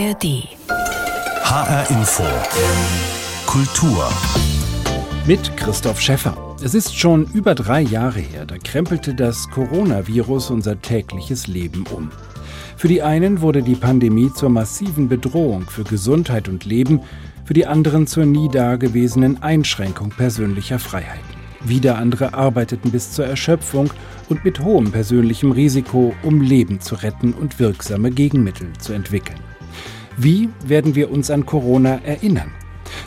ARD. HR Info. Kultur. Mit Christoph Schäffer. Es ist schon über drei Jahre her, da krempelte das Coronavirus unser tägliches Leben um. Für die einen wurde die Pandemie zur massiven Bedrohung für Gesundheit und Leben, für die anderen zur nie dagewesenen Einschränkung persönlicher Freiheiten. Wieder andere arbeiteten bis zur Erschöpfung und mit hohem persönlichem Risiko, um Leben zu retten und wirksame Gegenmittel zu entwickeln. Wie werden wir uns an Corona erinnern?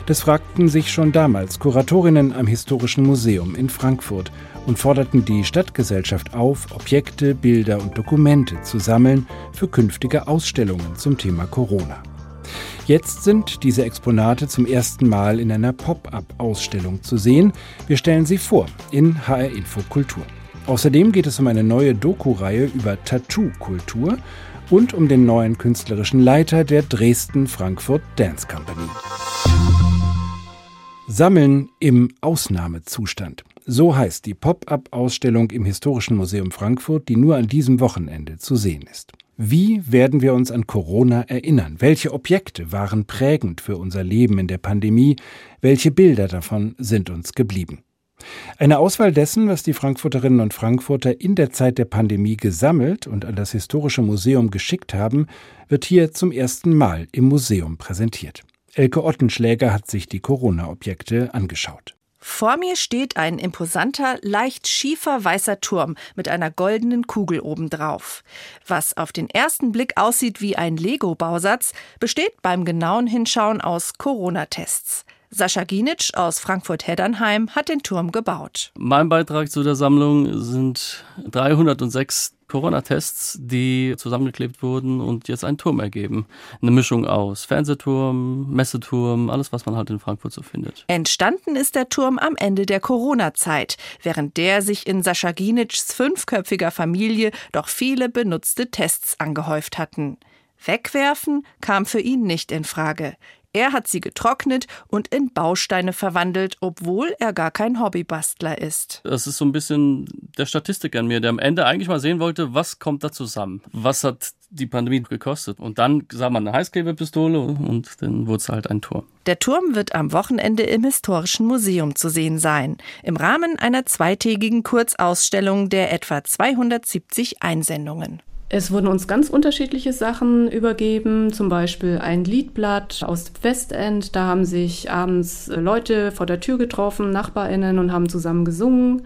Das fragten sich schon damals Kuratorinnen am Historischen Museum in Frankfurt und forderten die Stadtgesellschaft auf, Objekte, Bilder und Dokumente zu sammeln für künftige Ausstellungen zum Thema Corona. Jetzt sind diese Exponate zum ersten Mal in einer Pop-up-Ausstellung zu sehen. Wir stellen sie vor in HR Info Kultur. Außerdem geht es um eine neue Doku-Reihe über Tattoo-Kultur und um den neuen künstlerischen Leiter der Dresden-Frankfurt Dance Company. Sammeln im Ausnahmezustand. So heißt die Pop-up-Ausstellung im Historischen Museum Frankfurt, die nur an diesem Wochenende zu sehen ist. Wie werden wir uns an Corona erinnern? Welche Objekte waren prägend für unser Leben in der Pandemie? Welche Bilder davon sind uns geblieben? Eine Auswahl dessen, was die Frankfurterinnen und Frankfurter in der Zeit der Pandemie gesammelt und an das Historische Museum geschickt haben, wird hier zum ersten Mal im Museum präsentiert. Elke Ottenschläger hat sich die Corona-Objekte angeschaut. Vor mir steht ein imposanter, leicht schiefer weißer Turm mit einer goldenen Kugel obendrauf. Was auf den ersten Blick aussieht wie ein Lego-Bausatz, besteht beim genauen Hinschauen aus Corona-Tests. Sascha Ginitsch aus Frankfurt-Heddernheim hat den Turm gebaut. Mein Beitrag zu der Sammlung sind 306 Corona-Tests, die zusammengeklebt wurden und jetzt einen Turm ergeben. Eine Mischung aus Fernsehturm, Messeturm, alles, was man halt in Frankfurt so findet. Entstanden ist der Turm am Ende der Corona-Zeit, während der sich in Sascha Ginitschs fünfköpfiger Familie doch viele benutzte Tests angehäuft hatten. Wegwerfen kam für ihn nicht in Frage. Er hat sie getrocknet und in Bausteine verwandelt, obwohl er gar kein Hobbybastler ist. Das ist so ein bisschen der Statistik an mir, der am Ende eigentlich mal sehen wollte, was kommt da zusammen? Was hat die Pandemie gekostet? Und dann sah man eine Heißklebepistole und dann wurde es halt ein Turm. Der Turm wird am Wochenende im Historischen Museum zu sehen sein, im Rahmen einer zweitägigen Kurzausstellung der etwa 270 Einsendungen. Es wurden uns ganz unterschiedliche Sachen übergeben, zum Beispiel ein Liedblatt aus Westend. Da haben sich abends Leute vor der Tür getroffen, Nachbarinnen, und haben zusammen gesungen.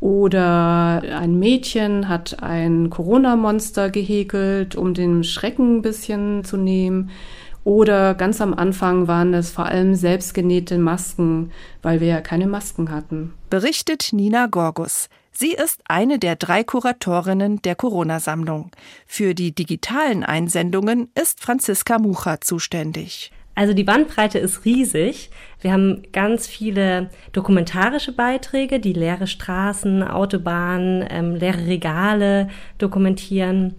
Oder ein Mädchen hat ein Corona-Monster gehäkelt, um den Schrecken ein bisschen zu nehmen. Oder ganz am Anfang waren es vor allem selbstgenähte Masken, weil wir ja keine Masken hatten. Berichtet Nina Gorgus. Sie ist eine der drei Kuratorinnen der Corona-Sammlung. Für die digitalen Einsendungen ist Franziska Mucha zuständig. Also die Bandbreite ist riesig. Wir haben ganz viele dokumentarische Beiträge, die leere Straßen, Autobahnen, ähm, leere Regale dokumentieren.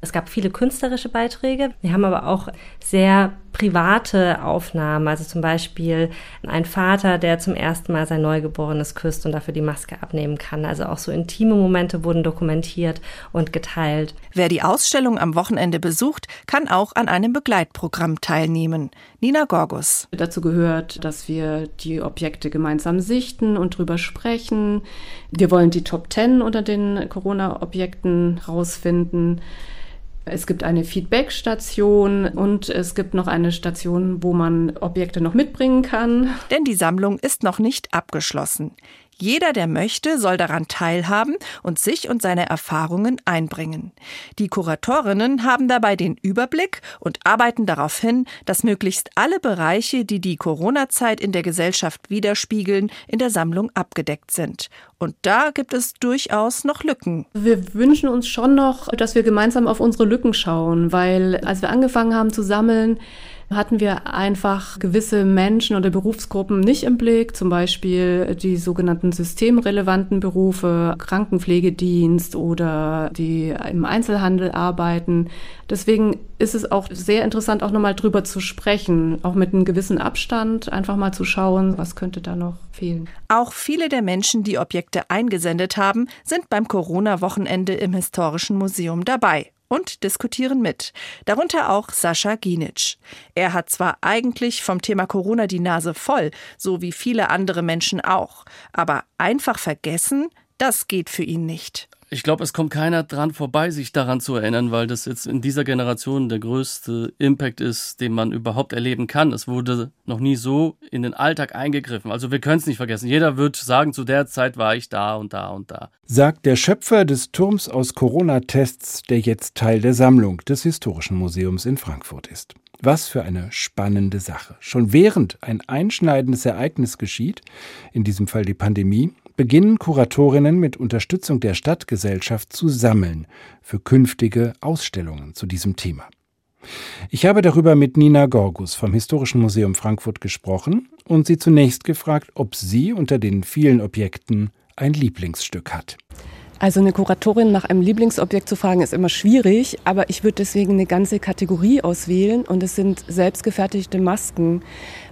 Es gab viele künstlerische Beiträge. Wir haben aber auch sehr private Aufnahmen, also zum Beispiel ein Vater, der zum ersten Mal sein Neugeborenes küsst und dafür die Maske abnehmen kann. Also auch so intime Momente wurden dokumentiert und geteilt. Wer die Ausstellung am Wochenende besucht, kann auch an einem Begleitprogramm teilnehmen. Nina Gorgus. Dazu gehört, dass wir die Objekte gemeinsam sichten und drüber sprechen. Wir wollen die Top Ten unter den Corona-Objekten rausfinden. Es gibt eine Feedback-Station und es gibt noch eine Station, wo man Objekte noch mitbringen kann. Denn die Sammlung ist noch nicht abgeschlossen. Jeder, der möchte, soll daran teilhaben und sich und seine Erfahrungen einbringen. Die Kuratorinnen haben dabei den Überblick und arbeiten darauf hin, dass möglichst alle Bereiche, die die Corona-Zeit in der Gesellschaft widerspiegeln, in der Sammlung abgedeckt sind. Und da gibt es durchaus noch Lücken. Wir wünschen uns schon noch, dass wir gemeinsam auf unsere Lücken schauen, weil als wir angefangen haben zu sammeln, hatten wir einfach gewisse Menschen oder Berufsgruppen nicht im Blick, zum Beispiel die sogenannten systemrelevanten Berufe, Krankenpflegedienst oder die im Einzelhandel arbeiten. Deswegen ist es auch sehr interessant, auch nochmal drüber zu sprechen, auch mit einem gewissen Abstand, einfach mal zu schauen, was könnte da noch fehlen. Auch viele der Menschen, die Objekte eingesendet haben, sind beim Corona-Wochenende im Historischen Museum dabei und diskutieren mit. Darunter auch Sascha Ginitsch. Er hat zwar eigentlich vom Thema Corona die Nase voll, so wie viele andere Menschen auch, aber einfach vergessen, das geht für ihn nicht. Ich glaube, es kommt keiner dran vorbei, sich daran zu erinnern, weil das jetzt in dieser Generation der größte Impact ist, den man überhaupt erleben kann. Es wurde noch nie so in den Alltag eingegriffen. Also wir können es nicht vergessen. Jeder wird sagen, zu der Zeit war ich da und da und da. Sagt der Schöpfer des Turms aus Corona-Tests, der jetzt Teil der Sammlung des Historischen Museums in Frankfurt ist. Was für eine spannende Sache. Schon während ein einschneidendes Ereignis geschieht, in diesem Fall die Pandemie, beginnen Kuratorinnen mit Unterstützung der Stadtgesellschaft zu sammeln für künftige Ausstellungen zu diesem Thema. Ich habe darüber mit Nina Gorgus vom Historischen Museum Frankfurt gesprochen und sie zunächst gefragt, ob sie unter den vielen Objekten ein Lieblingsstück hat. Also eine Kuratorin nach einem Lieblingsobjekt zu fragen, ist immer schwierig, aber ich würde deswegen eine ganze Kategorie auswählen und es sind selbstgefertigte Masken,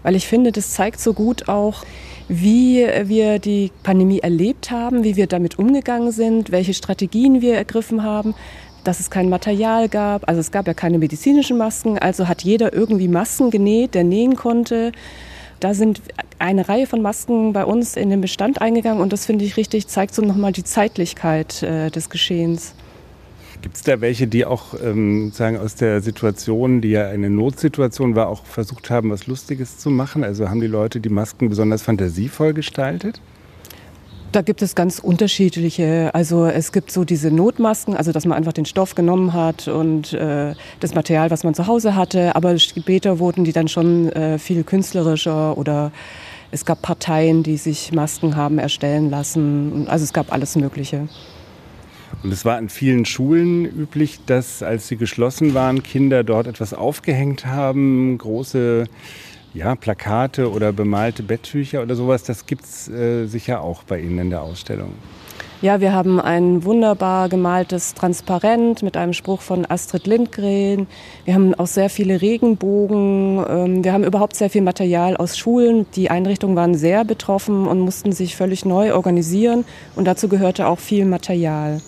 weil ich finde, das zeigt so gut auch, wie wir die Pandemie erlebt haben, wie wir damit umgegangen sind, welche Strategien wir ergriffen haben, dass es kein Material gab. Also es gab ja keine medizinischen Masken, also hat jeder irgendwie Masken genäht, der nähen konnte. Da sind eine Reihe von Masken bei uns in den Bestand eingegangen und das finde ich richtig, zeigt so nochmal die Zeitlichkeit äh, des Geschehens. Gibt es da welche, die auch ähm, sagen aus der Situation, die ja eine Notsituation war, auch versucht haben, was Lustiges zu machen? Also haben die Leute die Masken besonders fantasievoll gestaltet? Da gibt es ganz unterschiedliche. Also es gibt so diese Notmasken, also dass man einfach den Stoff genommen hat und äh, das Material, was man zu Hause hatte. Aber später wurden die dann schon äh, viel künstlerischer oder es gab Parteien, die sich Masken haben erstellen lassen. Also es gab alles Mögliche. Und es war an vielen Schulen üblich, dass als sie geschlossen waren, Kinder dort etwas aufgehängt haben, große ja, Plakate oder bemalte Betttücher oder sowas. Das gibt es äh, sicher auch bei Ihnen in der Ausstellung. Ja, wir haben ein wunderbar gemaltes Transparent mit einem Spruch von Astrid Lindgren. Wir haben auch sehr viele Regenbogen. Ähm, wir haben überhaupt sehr viel Material aus Schulen. Die Einrichtungen waren sehr betroffen und mussten sich völlig neu organisieren. Und dazu gehörte auch viel Material.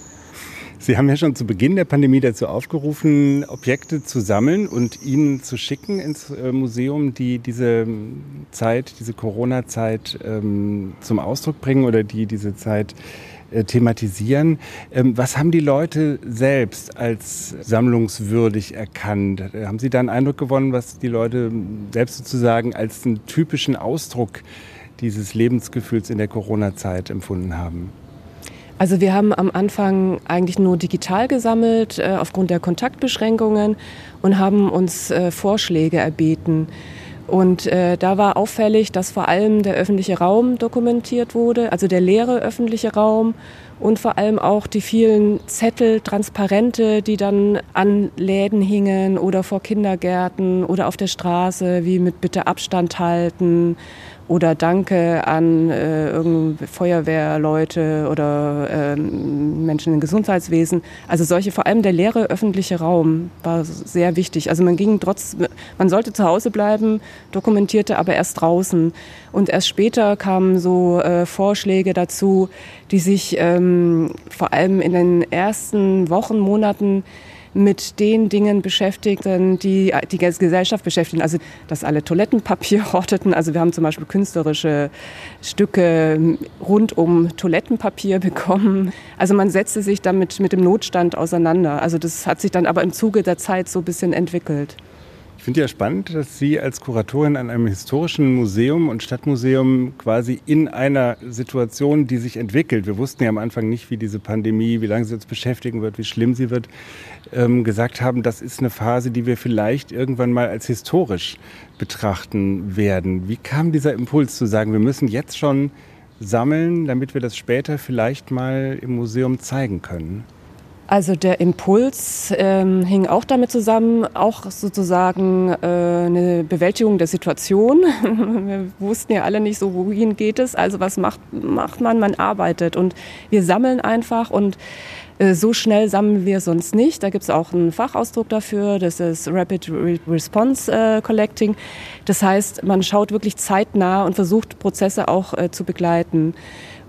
Sie haben ja schon zu Beginn der Pandemie dazu aufgerufen, Objekte zu sammeln und Ihnen zu schicken ins äh, Museum, die diese Zeit, diese Corona-Zeit ähm, zum Ausdruck bringen oder die diese Zeit äh, thematisieren. Ähm, was haben die Leute selbst als sammlungswürdig erkannt? Haben Sie da einen Eindruck gewonnen, was die Leute selbst sozusagen als einen typischen Ausdruck dieses Lebensgefühls in der Corona-Zeit empfunden haben? Also wir haben am Anfang eigentlich nur digital gesammelt äh, aufgrund der Kontaktbeschränkungen und haben uns äh, Vorschläge erbeten. Und äh, da war auffällig, dass vor allem der öffentliche Raum dokumentiert wurde, also der leere öffentliche Raum und vor allem auch die vielen Zettel, Transparente, die dann an Läden hingen oder vor Kindergärten oder auf der Straße, wie mit Bitte Abstand halten oder Danke an äh, Feuerwehrleute oder äh, Menschen im Gesundheitswesen. Also solche, vor allem der leere öffentliche Raum war sehr wichtig. Also man ging trotz, man sollte zu Hause bleiben, dokumentierte aber erst draußen. Und erst später kamen so äh, Vorschläge dazu, die sich ähm, vor allem in den ersten Wochen, Monaten mit den Dingen beschäftigten, die die Gesellschaft beschäftigen. Also, dass alle Toilettenpapier horteten. Also, wir haben zum Beispiel künstlerische Stücke rund um Toilettenpapier bekommen. Also, man setzte sich damit mit dem Notstand auseinander. Also, das hat sich dann aber im Zuge der Zeit so ein bisschen entwickelt finde ja spannend, dass Sie als Kuratorin an einem historischen Museum und Stadtmuseum quasi in einer Situation, die sich entwickelt, wir wussten ja am Anfang nicht, wie diese Pandemie, wie lange sie uns beschäftigen wird, wie schlimm sie wird, ähm, gesagt haben, das ist eine Phase, die wir vielleicht irgendwann mal als historisch betrachten werden. Wie kam dieser Impuls zu sagen, wir müssen jetzt schon sammeln, damit wir das später vielleicht mal im Museum zeigen können? Also der Impuls ähm, hing auch damit zusammen, auch sozusagen äh, eine Bewältigung der Situation. wir wussten ja alle nicht so, wohin geht es, also was macht, macht man? Man arbeitet und wir sammeln einfach und äh, so schnell sammeln wir sonst nicht. Da gibt es auch einen Fachausdruck dafür, das ist Rapid Response äh, Collecting. Das heißt, man schaut wirklich zeitnah und versucht Prozesse auch äh, zu begleiten.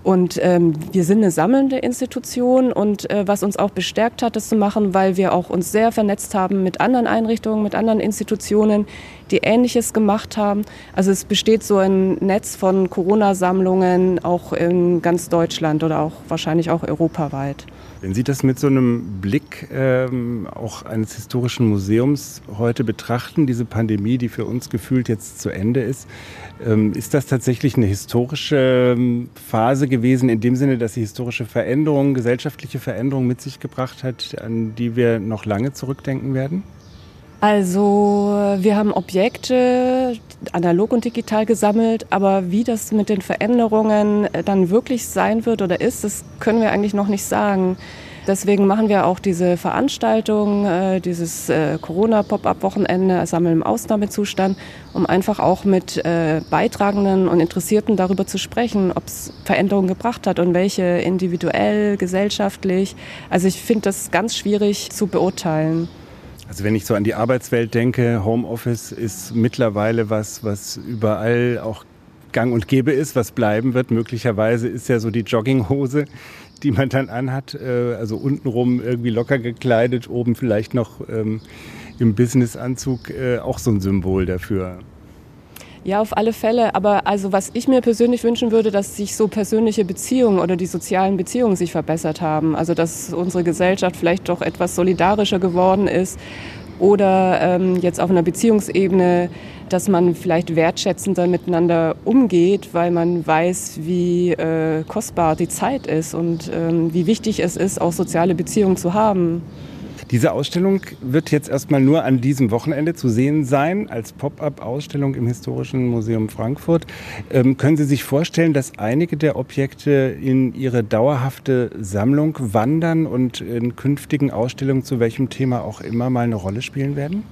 Und ähm, wir sind eine sammelnde Institution und äh, was uns auch bestärkt hat, das zu machen, weil wir auch uns sehr vernetzt haben mit anderen Einrichtungen, mit anderen Institutionen, die Ähnliches gemacht haben. Also es besteht so ein Netz von Corona-Sammlungen auch in ganz Deutschland oder auch wahrscheinlich auch europaweit. Wenn Sie das mit so einem Blick ähm, auch eines historischen Museums heute betrachten, diese Pandemie, die für uns gefühlt jetzt zu Ende ist, ähm, ist das tatsächlich eine historische ähm, Phase gewesen, in dem Sinne, dass sie historische Veränderungen, gesellschaftliche Veränderungen mit sich gebracht hat, an die wir noch lange zurückdenken werden? Also wir haben Objekte analog und digital gesammelt, aber wie das mit den Veränderungen dann wirklich sein wird oder ist, das können wir eigentlich noch nicht sagen. Deswegen machen wir auch diese Veranstaltung, äh, dieses äh, Corona-Pop-up-Wochenende, Sammeln im Ausnahmezustand, um einfach auch mit äh, Beitragenden und Interessierten darüber zu sprechen, ob es Veränderungen gebracht hat und welche individuell, gesellschaftlich. Also ich finde das ganz schwierig zu beurteilen. Also wenn ich so an die Arbeitswelt denke, Homeoffice ist mittlerweile was, was überall auch gang und gäbe ist, was bleiben wird. Möglicherweise ist ja so die Jogginghose, die man dann anhat, äh, also untenrum irgendwie locker gekleidet, oben vielleicht noch ähm, im Businessanzug, äh, auch so ein Symbol dafür. Ja, auf alle Fälle. Aber also was ich mir persönlich wünschen würde, dass sich so persönliche Beziehungen oder die sozialen Beziehungen sich verbessert haben. Also dass unsere Gesellschaft vielleicht doch etwas solidarischer geworden ist oder ähm, jetzt auf einer Beziehungsebene, dass man vielleicht wertschätzender miteinander umgeht, weil man weiß, wie äh, kostbar die Zeit ist und ähm, wie wichtig es ist, auch soziale Beziehungen zu haben. Diese Ausstellung wird jetzt erstmal nur an diesem Wochenende zu sehen sein, als Pop-up-Ausstellung im Historischen Museum Frankfurt. Ähm, können Sie sich vorstellen, dass einige der Objekte in Ihre dauerhafte Sammlung wandern und in künftigen Ausstellungen zu welchem Thema auch immer mal eine Rolle spielen werden?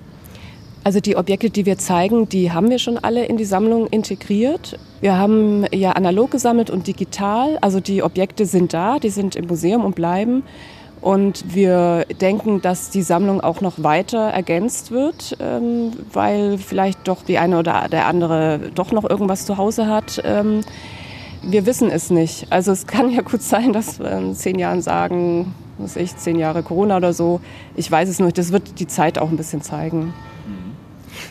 Also die Objekte, die wir zeigen, die haben wir schon alle in die Sammlung integriert. Wir haben ja analog gesammelt und digital. Also die Objekte sind da, die sind im Museum und bleiben. Und wir denken, dass die Sammlung auch noch weiter ergänzt wird, ähm, weil vielleicht doch die eine oder der andere doch noch irgendwas zu Hause hat. Ähm, wir wissen es nicht. Also es kann ja gut sein, dass wir in zehn Jahren sagen, was ich, zehn Jahre Corona oder so. Ich weiß es nicht. Das wird die Zeit auch ein bisschen zeigen.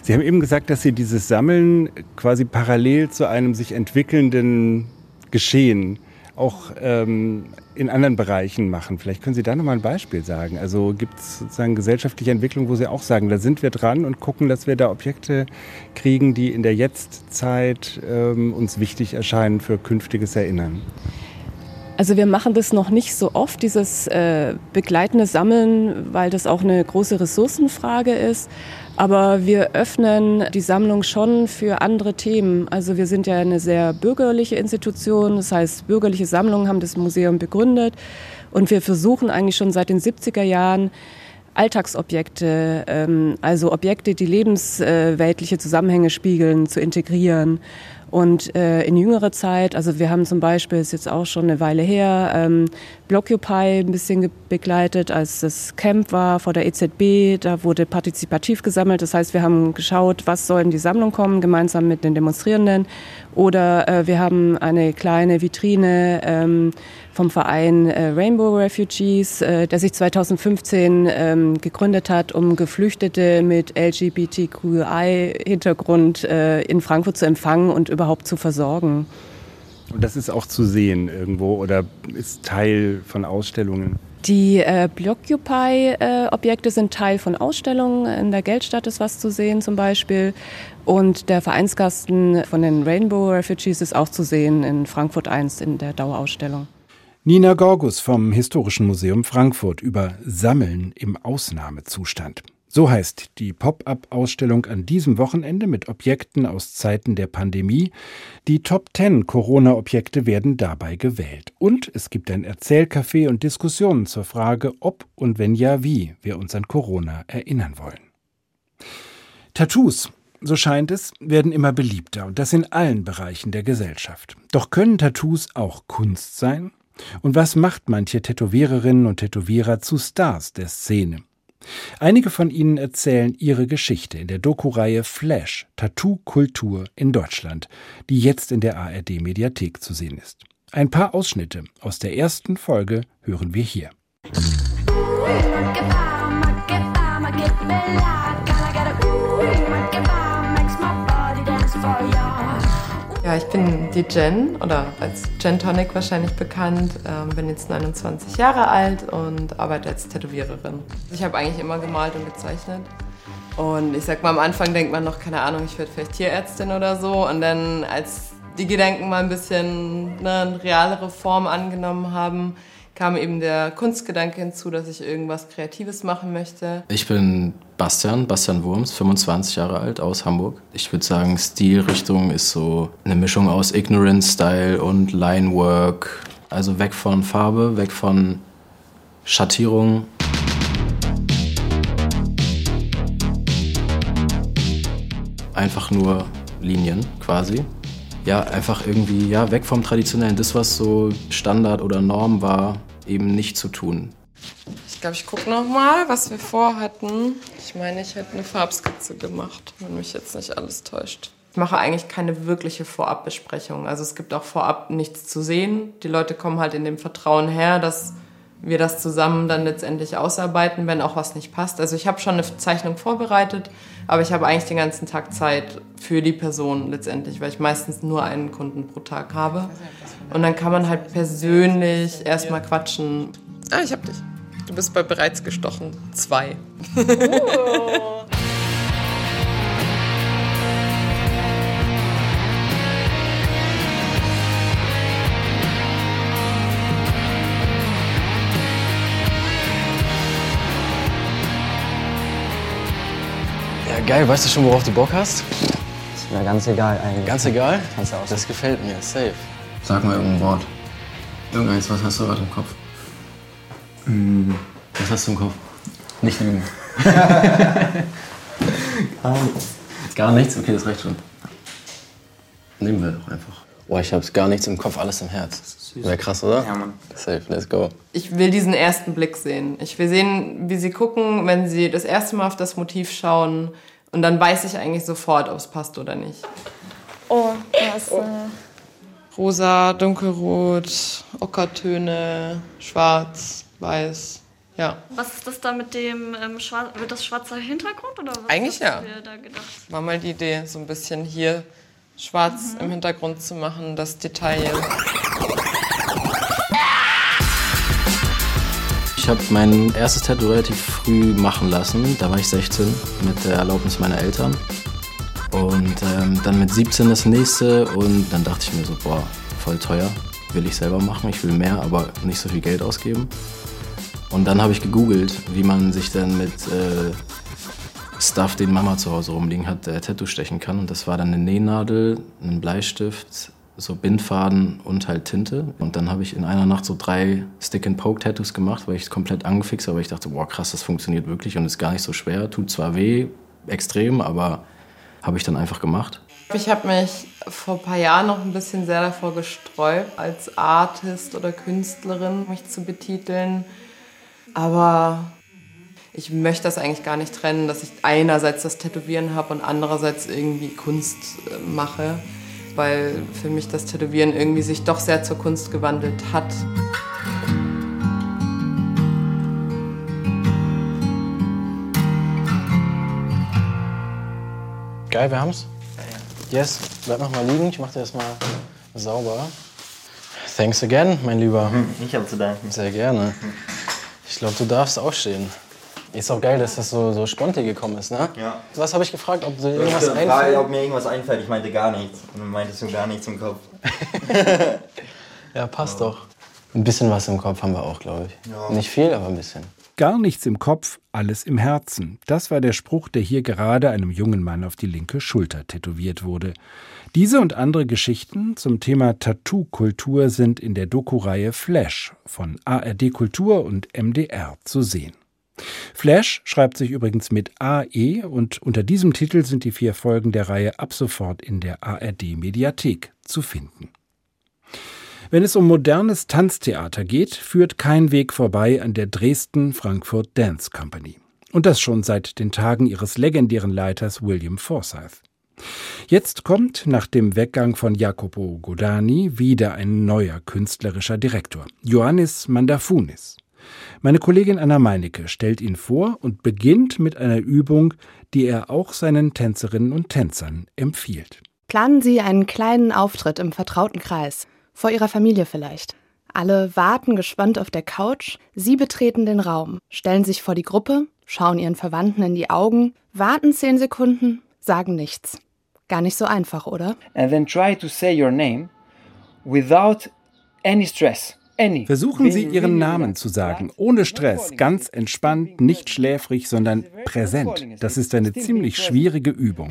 Sie haben eben gesagt, dass Sie dieses Sammeln quasi parallel zu einem sich entwickelnden Geschehen auch ähm, in anderen Bereichen machen. Vielleicht können Sie da nochmal ein Beispiel sagen. Also gibt es sozusagen gesellschaftliche Entwicklung, wo Sie auch sagen, da sind wir dran und gucken, dass wir da Objekte kriegen, die in der Jetztzeit ähm, uns wichtig erscheinen für künftiges Erinnern? Also wir machen das noch nicht so oft, dieses äh, begleitende Sammeln, weil das auch eine große Ressourcenfrage ist. Aber wir öffnen die Sammlung schon für andere Themen. Also wir sind ja eine sehr bürgerliche Institution. Das heißt, bürgerliche Sammlungen haben das Museum begründet. Und wir versuchen eigentlich schon seit den 70er Jahren, Alltagsobjekte, ähm, also Objekte, die lebensweltliche Zusammenhänge spiegeln, zu integrieren. Und äh, in jüngerer Zeit, also wir haben zum Beispiel, ist jetzt auch schon eine Weile her, ähm, Blockupy ein bisschen begleitet, als das Camp war vor der EZB. Da wurde partizipativ gesammelt. Das heißt, wir haben geschaut, was soll in die Sammlung kommen, gemeinsam mit den Demonstrierenden. Oder äh, wir haben eine kleine Vitrine ähm, vom Verein äh, Rainbow Refugees, äh, der sich 2015 ähm, gegründet hat, um Geflüchtete mit LGBTQI-Hintergrund äh, in Frankfurt zu empfangen und überhaupt zu versorgen. Und das ist auch zu sehen irgendwo oder ist Teil von Ausstellungen? Die äh, Blockupy-Objekte äh, sind Teil von Ausstellungen. In der Geldstadt ist was zu sehen zum Beispiel. Und der Vereinskasten von den Rainbow Refugees ist auch zu sehen in Frankfurt 1 in der Dauerausstellung. Nina Gorgus vom Historischen Museum Frankfurt über Sammeln im Ausnahmezustand. So heißt die Pop-up-Ausstellung an diesem Wochenende mit Objekten aus Zeiten der Pandemie. Die Top 10 Corona-Objekte werden dabei gewählt. Und es gibt ein Erzählcafé und Diskussionen zur Frage, ob und wenn ja wie wir uns an Corona erinnern wollen. Tattoos so scheint es, werden immer beliebter und das in allen Bereichen der Gesellschaft. Doch können Tattoos auch Kunst sein? Und was macht manche Tätowiererinnen und Tätowierer zu Stars der Szene? Einige von ihnen erzählen ihre Geschichte in der Doku-Reihe Flash Tattoo-Kultur in Deutschland, die jetzt in der ARD-Mediathek zu sehen ist. Ein paar Ausschnitte aus der ersten Folge hören wir hier. Ich bin die Jen oder als Jen Tonic wahrscheinlich bekannt. Ähm, bin jetzt 29 Jahre alt und arbeite als Tätowiererin. Ich habe eigentlich immer gemalt und gezeichnet. Und ich sag mal, am Anfang denkt man noch, keine Ahnung, ich werde vielleicht Tierärztin oder so. Und dann, als die Gedanken mal ein bisschen ne, eine realere Form angenommen haben, kam eben der Kunstgedanke hinzu, dass ich irgendwas Kreatives machen möchte. Ich bin Bastian, Bastian Wurms, 25 Jahre alt, aus Hamburg. Ich würde sagen, Stilrichtung ist so eine Mischung aus Ignorance Style und Linework. Also weg von Farbe, weg von Schattierung. Einfach nur Linien quasi ja, einfach irgendwie, ja, weg vom Traditionellen. Das, was so Standard oder Norm war, eben nicht zu tun. Ich glaube, ich gucke noch mal, was wir vorhatten. Ich meine, ich hätte eine Farbskizze gemacht, wenn mich jetzt nicht alles täuscht. Ich mache eigentlich keine wirkliche Vorabbesprechung. Also es gibt auch vorab nichts zu sehen. Die Leute kommen halt in dem Vertrauen her, dass wir das zusammen dann letztendlich ausarbeiten, wenn auch was nicht passt. Also ich habe schon eine Zeichnung vorbereitet, aber ich habe eigentlich den ganzen Tag Zeit für die Person letztendlich, weil ich meistens nur einen Kunden pro Tag habe. Und dann kann man halt persönlich erstmal quatschen. Ah, ich hab dich. Du bist bei bereits gestochen. Zwei. Oh. Geil, weißt du schon, worauf du Bock hast? Ist mir ganz egal eigentlich. Ganz egal? Kannst du auch Das gefällt mir, safe. Sag mal irgendein Wort. Irgendeins, was hast du gerade im Kopf? Mm. Was hast du im Kopf? Nicht lügen. Gar nichts. Gar nichts? Okay, das reicht schon. Nehmen wir doch einfach. Boah, ich hab's gar nichts im Kopf, alles im Herz. Wäre krass, oder? Ja, Mann. Safe, let's go. Ich will diesen ersten Blick sehen. Ich will sehen, wie sie gucken, wenn sie das erste Mal auf das Motiv schauen und dann weiß ich eigentlich sofort, ob es passt oder nicht. Oh, das. Oh. Rosa, dunkelrot, Ockertöne, schwarz, weiß. Ja. Was ist das da mit dem ähm, Schwar wird das schwarzer Hintergrund oder was Eigentlich ja. Da? War mal die Idee, so ein bisschen hier schwarz mhm. im Hintergrund zu machen, das Detail. Ich habe mein erstes Tattoo relativ früh machen lassen. Da war ich 16 mit der Erlaubnis meiner Eltern. Und ähm, dann mit 17 das nächste und dann dachte ich mir so, boah, voll teuer, will ich selber machen, ich will mehr, aber nicht so viel Geld ausgeben. Und dann habe ich gegoogelt, wie man sich dann mit äh, Stuff, den Mama zu Hause rumliegen hat, äh, Tattoo stechen kann. Und das war dann eine Nähnadel, ein Bleistift, so Bindfaden und halt Tinte. Und dann habe ich in einer Nacht so drei Stick-and-Poke-Tattoos gemacht, weil ich komplett angefixt habe. Ich dachte, boah, krass, das funktioniert wirklich und ist gar nicht so schwer. Tut zwar weh, extrem, aber habe ich dann einfach gemacht. Ich habe mich vor ein paar Jahren noch ein bisschen sehr davor gesträubt, als Artist oder Künstlerin mich zu betiteln. Aber ich möchte das eigentlich gar nicht trennen, dass ich einerseits das Tätowieren habe und andererseits irgendwie Kunst äh, mache weil für mich das Tätowieren irgendwie sich doch sehr zur Kunst gewandelt hat. Geil, wir haben's. Yes, bleib noch mal liegen. Ich mach dir das mal sauber. Thanks again, mein Lieber. Ich habe zu danken. Sehr gerne. Ich glaube, du darfst aufstehen. Ist auch geil, dass das so, so spontan gekommen ist, ne? Ja. Was habe ich gefragt, ob dir irgendwas einfällt? Frage, ob mir irgendwas einfällt. Ich meinte gar nichts. Und dann meintest du gar nichts im Kopf. ja, passt ja. doch. Ein bisschen was im Kopf haben wir auch, glaube ich. Ja. Nicht viel, aber ein bisschen. Gar nichts im Kopf, alles im Herzen. Das war der Spruch, der hier gerade einem jungen Mann auf die linke Schulter tätowiert wurde. Diese und andere Geschichten zum Thema Tattoo-Kultur sind in der Doku-Reihe Flash von ARD Kultur und MDR zu sehen. Flash schreibt sich übrigens mit AE und unter diesem Titel sind die vier Folgen der Reihe ab sofort in der ARD Mediathek zu finden. Wenn es um modernes Tanztheater geht, führt kein Weg vorbei an der Dresden Frankfurt Dance Company. Und das schon seit den Tagen ihres legendären Leiters William Forsyth. Jetzt kommt nach dem Weggang von Jacopo Godani wieder ein neuer künstlerischer Direktor, Ioannis Mandafounis. Meine Kollegin Anna Meinecke stellt ihn vor und beginnt mit einer Übung, die er auch seinen Tänzerinnen und Tänzern empfiehlt. Planen Sie einen kleinen Auftritt im vertrauten Kreis, vor Ihrer Familie vielleicht. Alle warten gespannt auf der Couch, Sie betreten den Raum, stellen sich vor die Gruppe, schauen Ihren Verwandten in die Augen, warten zehn Sekunden, sagen nichts. Gar nicht so einfach, oder? And then try to say your name without any stress. Versuchen Sie Ihren Namen zu sagen, ohne Stress, ganz entspannt, nicht schläfrig, sondern präsent. Das ist eine ziemlich schwierige Übung.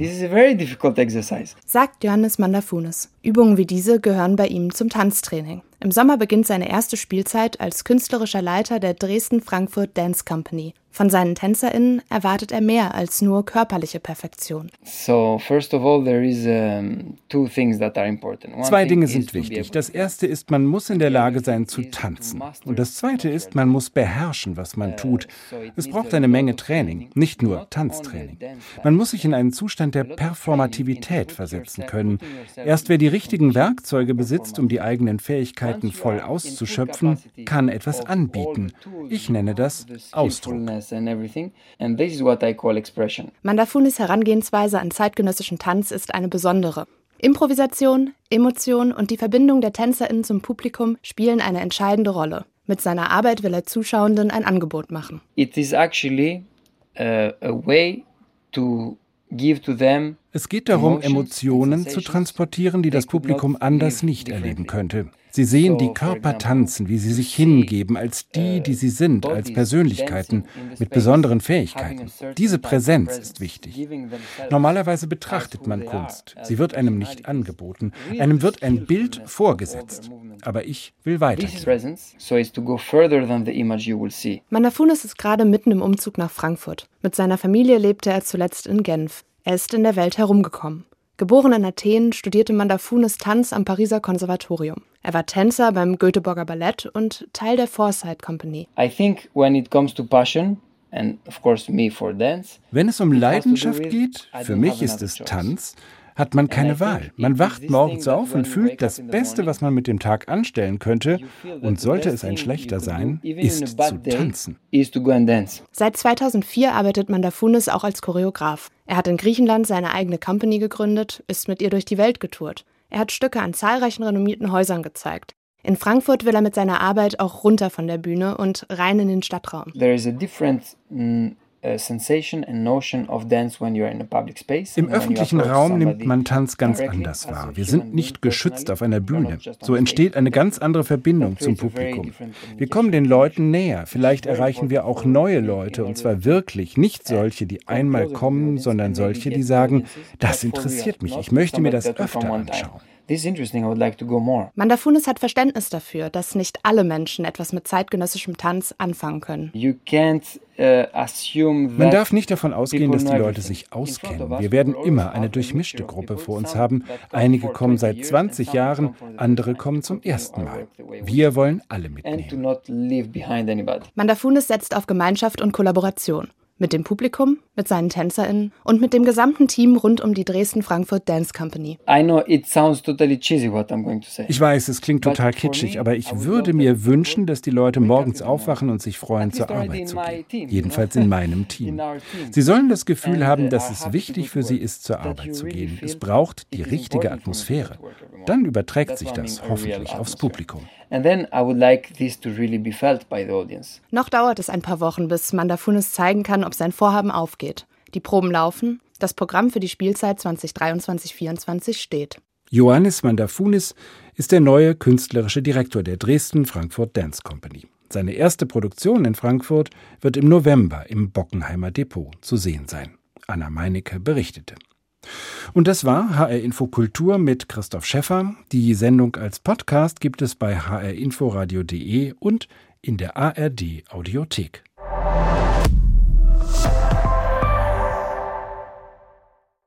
Sagt Johannes Mandafunes. Übungen wie diese gehören bei ihm zum Tanztraining. Im Sommer beginnt seine erste Spielzeit als künstlerischer Leiter der Dresden-Frankfurt Dance Company. Von seinen TänzerInnen erwartet er mehr als nur körperliche Perfektion. So, first of all, there is two things that are important. One Zwei Dinge sind wichtig. Das erste ist, man muss in der Lage sein zu tanzen. Und das zweite ist, man muss beherrschen, was man tut. Es braucht eine Menge Training, nicht nur Tanztraining. Man muss sich in einen Zustand der Performativität versetzen können. Erst wer die richtigen Werkzeuge besitzt, um die eigenen Fähigkeiten voll auszuschöpfen, kann etwas anbieten. Ich nenne das Ausdruck. Mandafunis Herangehensweise an zeitgenössischen Tanz ist eine besondere. Improvisation, Emotion und die Verbindung der TänzerInnen zum Publikum spielen eine entscheidende Rolle. Mit seiner Arbeit will er Zuschauenden ein Angebot machen. It is actually uh, a way to give to them es geht darum, Emotionen zu transportieren, die das Publikum anders nicht erleben könnte. Sie sehen die Körper tanzen, wie sie sich hingeben, als die, die sie sind, als Persönlichkeiten mit besonderen Fähigkeiten. Diese Präsenz ist wichtig. Normalerweise betrachtet man Kunst. Sie wird einem nicht angeboten. Einem wird ein Bild vorgesetzt. Aber ich will weitergehen. Manafunis ist gerade mitten im Umzug nach Frankfurt. Mit seiner Familie lebte er zuletzt in Genf. Er ist in der Welt herumgekommen. Geboren in Athen, studierte Mandafunes Tanz am Pariser Konservatorium. Er war Tänzer beim Göteborger Ballett und Teil der Foresight Company. I think when it comes to passion, and of course me for dance, Wenn es um Leidenschaft geht, für mich ist es Tanz, hat man keine Wahl. Man wacht morgens auf und fühlt, das Beste, was man mit dem Tag anstellen könnte, und sollte es ein schlechter sein, ist zu tanzen. Seit 2004 arbeitet Mandafunis auch als Choreograf. Er hat in Griechenland seine eigene Company gegründet, ist mit ihr durch die Welt getourt. Er hat Stücke an zahlreichen renommierten Häusern gezeigt. In Frankfurt will er mit seiner Arbeit auch runter von der Bühne und rein in den Stadtraum. There is a different mm, im öffentlichen Raum nimmt man Tanz ganz anders wahr. Wir sind nicht geschützt auf einer Bühne. So entsteht eine ganz andere Verbindung zum Publikum. Wir kommen den Leuten näher. Vielleicht erreichen wir auch neue Leute, und zwar wirklich nicht solche, die einmal kommen, sondern solche, die sagen, das interessiert mich, ich möchte mir das öfter anschauen. Mandafunis hat Verständnis dafür, dass nicht alle Menschen etwas mit zeitgenössischem Tanz anfangen können. Uh, Man darf nicht davon ausgehen, dass die Leute sich auskennen. Wir werden immer eine durchmischte Gruppe vor uns haben. Einige kommen seit 20 Jahren, andere kommen zum ersten Mal. Wir wollen alle mitnehmen. Mandafunis setzt auf Gemeinschaft und Kollaboration. Mit dem Publikum, mit seinen TänzerInnen und mit dem gesamten Team rund um die Dresden-Frankfurt Dance Company. Ich weiß, es klingt total kitschig, aber ich würde mir wünschen, dass die Leute morgens aufwachen und sich freuen, zur Arbeit zu gehen. Jedenfalls in meinem Team. Sie sollen das Gefühl haben, dass es wichtig für sie ist, zur Arbeit zu gehen. Es braucht die richtige Atmosphäre. Dann überträgt sich das hoffentlich aufs Publikum. Noch dauert es ein paar Wochen, bis Mandafunis zeigen kann, ob sein Vorhaben aufgeht. Die Proben laufen, das Programm für die Spielzeit 2023-24 steht. Johannes Mandafunis ist der neue künstlerische Direktor der Dresden-Frankfurt Dance Company. Seine erste Produktion in Frankfurt wird im November im Bockenheimer Depot zu sehen sein. Anna Meinecke berichtete. Und das war HR Info Kultur mit Christoph Schäffer. Die Sendung als Podcast gibt es bei hrinforadio.de und in der ARD Audiothek.